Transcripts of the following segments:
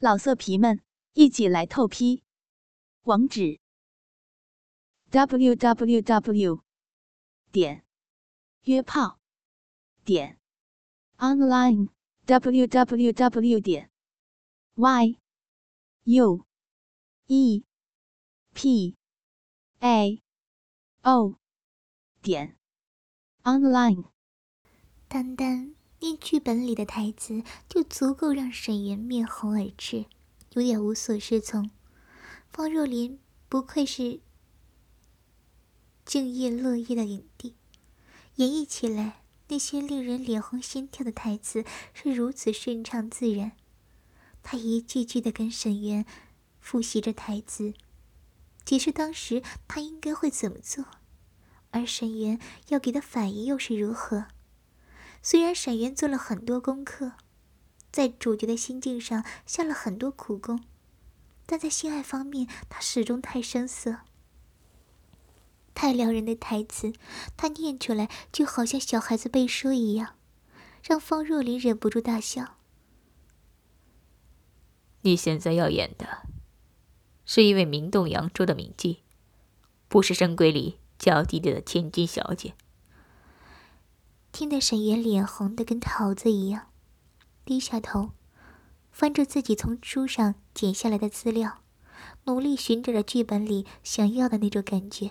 老色皮们，一起来透批！网址：w w w 点约炮点 online w w w 点 y u e p a o 点 online。丹丹。念剧本里的台词就足够让沈园面红耳赤，有点无所适从。方若琳不愧是敬业乐业的影帝，演绎起来那些令人脸红心跳的台词是如此顺畅自然。他一句句的跟沈园复习着台词，解释当时他应该会怎么做，而沈园要给的反应又是如何。虽然沈渊做了很多功课，在主角的心境上下了很多苦功，但在性爱方面，他始终太生涩、太撩人的台词，他念出来就好像小孩子背书一样，让方若琳忍不住大笑。你现在要演的，是一位名动扬州的名妓，不是深闺里娇滴滴的千金小姐。听得沈渊脸红的跟桃子一样，低下头，翻着自己从书上剪下来的资料，努力寻找着剧本里想要的那种感觉。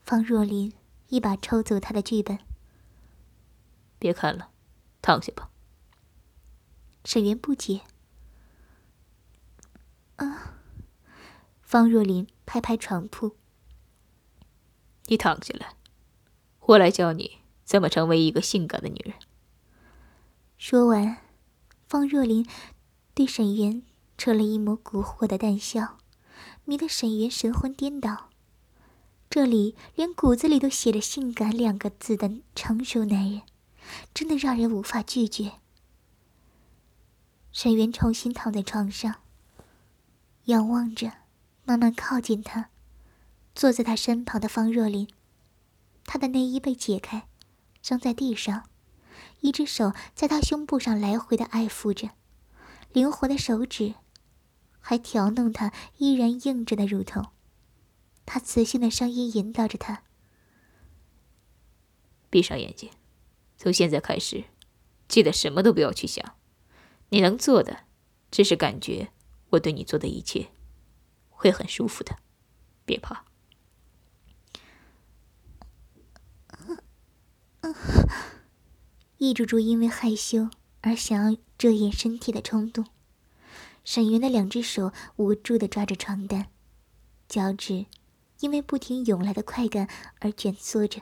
方若琳一把抽走他的剧本，别看了，躺下吧。沈渊不解。啊！方若琳拍拍床铺，你躺下来，我来教你。怎么成为一个性感的女人？说完，方若琳对沈源扯了一抹蛊惑的淡笑，迷得沈源神魂颠倒。这里连骨子里都写着“性感”两个字的成熟男人，真的让人无法拒绝。沈源重新躺在床上，仰望着慢慢靠近他，坐在他身旁的方若琳，他的内衣被解开。扔在地上，一只手在他胸部上来回的爱抚着，灵活的手指还挑弄他依然硬着的乳头。他磁性的声音引导着他：“闭上眼睛，从现在开始，记得什么都不要去想。你能做的，只是感觉我对你做的一切，会很舒服的，别怕。”抑制住因为害羞而想要遮掩身体的冲动，沈云的两只手无助的抓着床单，脚趾因为不停涌来的快感而蜷缩着。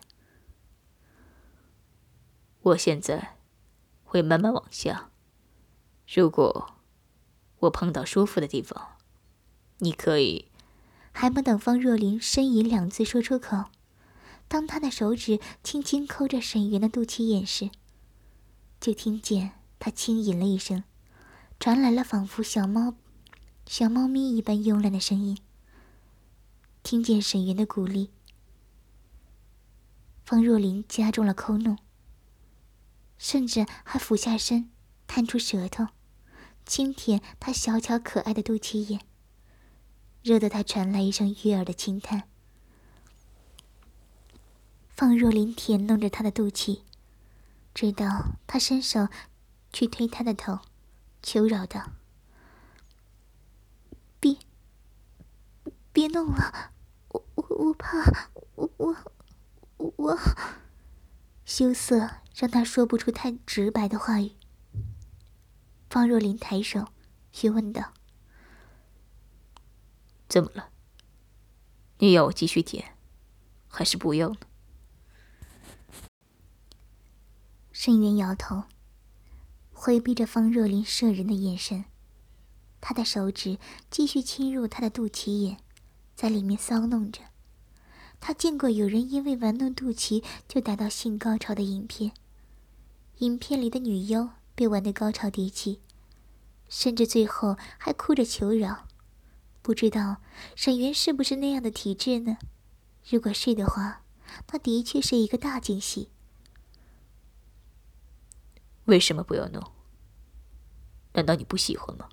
我现在会慢慢往下，如果我碰到舒服的地方，你可以……还没等方若琳呻吟两字说出口。当他的手指轻轻抠着沈园的肚脐眼时，就听见他轻吟了一声，传来了仿佛小猫、小猫咪一般慵懒的声音。听见沈园的鼓励，方若琳加重了抠弄，甚至还俯下身，探出舌头，轻舔他小巧可爱的肚脐眼，惹得他传来一声悦耳的轻叹。方若琳舔弄着他的肚脐，直到他伸手去推他的头，求饶道：“别，别弄了，我我我怕，我我我……”羞涩让他说不出太直白的话语。方若琳抬手，询问道：“怎么了？你要我继续舔，还是不要呢？”沈渊摇头，回避着方若琳摄人的眼神。他的手指继续侵入她的肚脐眼，在里面搔弄着。他见过有人因为玩弄肚脐就达到性高潮的影片，影片里的女优被玩得高潮迭起，甚至最后还哭着求饶。不知道沈渊是不是那样的体质呢？如果是的话，那的确是一个大惊喜。为什么不要弄？难道你不喜欢吗？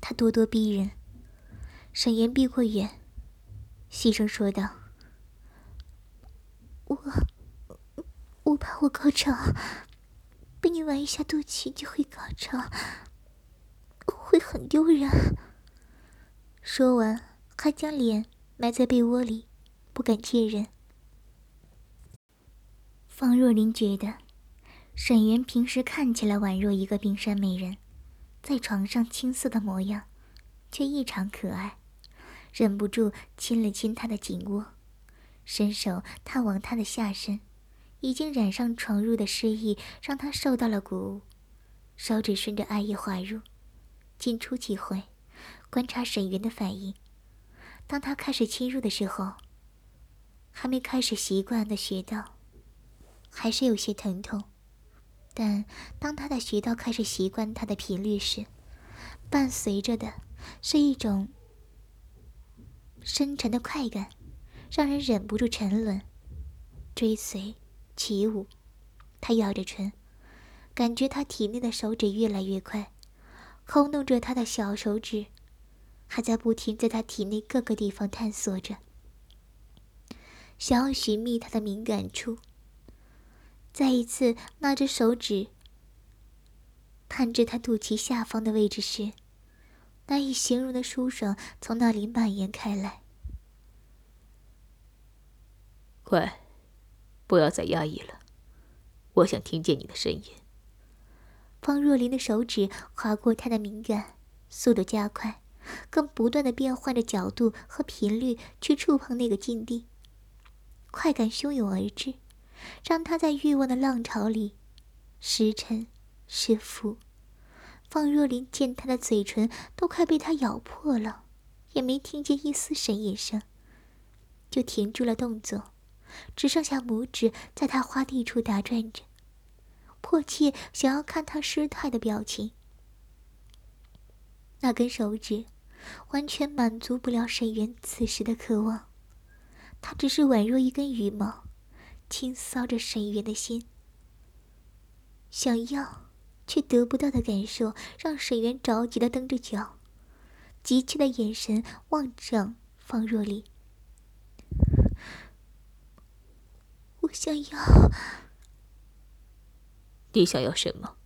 他咄咄逼人。沈岩闭过眼，细声说道：“我，我怕我高潮，被你玩一下肚脐就会高潮，会很丢人。”说完，还将脸埋在被窝里，不敢见人。方若琳觉得，沈园平时看起来宛若一个冰山美人，在床上青涩的模样，却异常可爱，忍不住亲了亲她的颈窝，伸手探望她的下身，已经染上床褥的湿意让她受到了鼓舞，手指顺着艾叶滑入，进出几回。观察沈园的反应，当他开始侵入的时候，还没开始习惯的穴道，还是有些疼痛；但当他的穴道开始习惯他的频率时，伴随着的是一种深沉的快感，让人忍不住沉沦、追随、起舞。他咬着唇，感觉他体内的手指越来越快，抠弄着他的小手指。还在不停在他体内各个地方探索着，想要寻觅他的敏感处。再一次拉着手指探至他肚脐下方的位置时，难以形容的舒爽从那里蔓延开来。快，不要再压抑了，我想听见你的声音。方若琳的手指划过他的敏感，速度加快。更不断的变换着角度和频率去触碰那个禁地，快感汹涌而至，让他在欲望的浪潮里时沉时浮。方若琳见他的嘴唇都快被他咬破了，也没听见一丝呻吟声，就停住了动作，只剩下拇指在他花蒂处打转着，迫切想要看他失态的表情。那根手指。完全满足不了沈渊此时的渴望，他只是宛若一根羽毛，轻搔着沈渊的心。想要却得不到的感受，让沈源着急的蹬着脚，急切的眼神望着方若琳。我想要，你想要什么？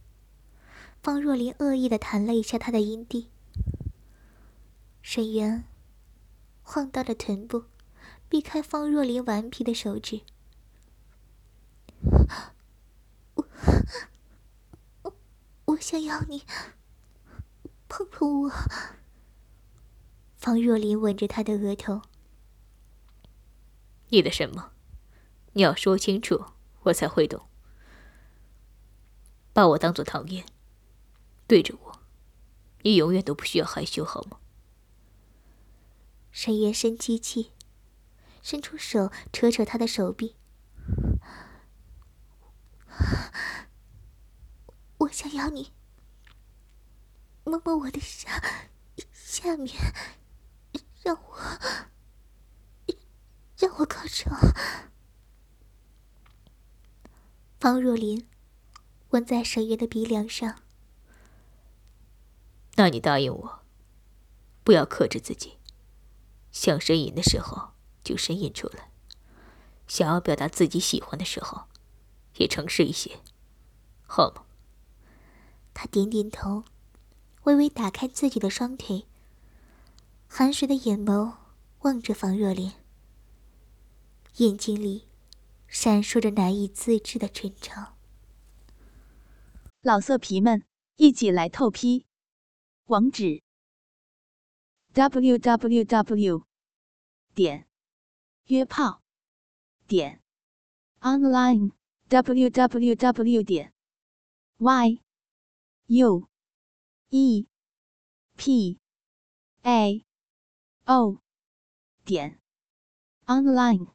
方若琳恶意的弹了一下他的阴蒂。沈渊晃荡着臀部，避开方若琳顽皮的手指。我我我想要你碰碰我。方若琳吻着他的额头。你的什么？你要说清楚，我才会懂。把我当做唐嫣，对着我，你永远都不需要害羞，好吗？沈渊深吸气，伸出手扯扯他的手臂。想要你摸摸我的下下面，让我让我高潮。方若琳吻在沈渊的鼻梁上。那你答应我，不要克制自己。想呻吟的时候就呻吟出来，想要表达自己喜欢的时候，也诚实一些，好吗？他点点头，微微打开自己的双腿，含水的眼眸望着方若莲，眼睛里闪烁着难以自制的春潮。老色皮们，一起来透批，网址。w w w 点约炮点 online w w w 点 y u e. P. A. O. 点。Online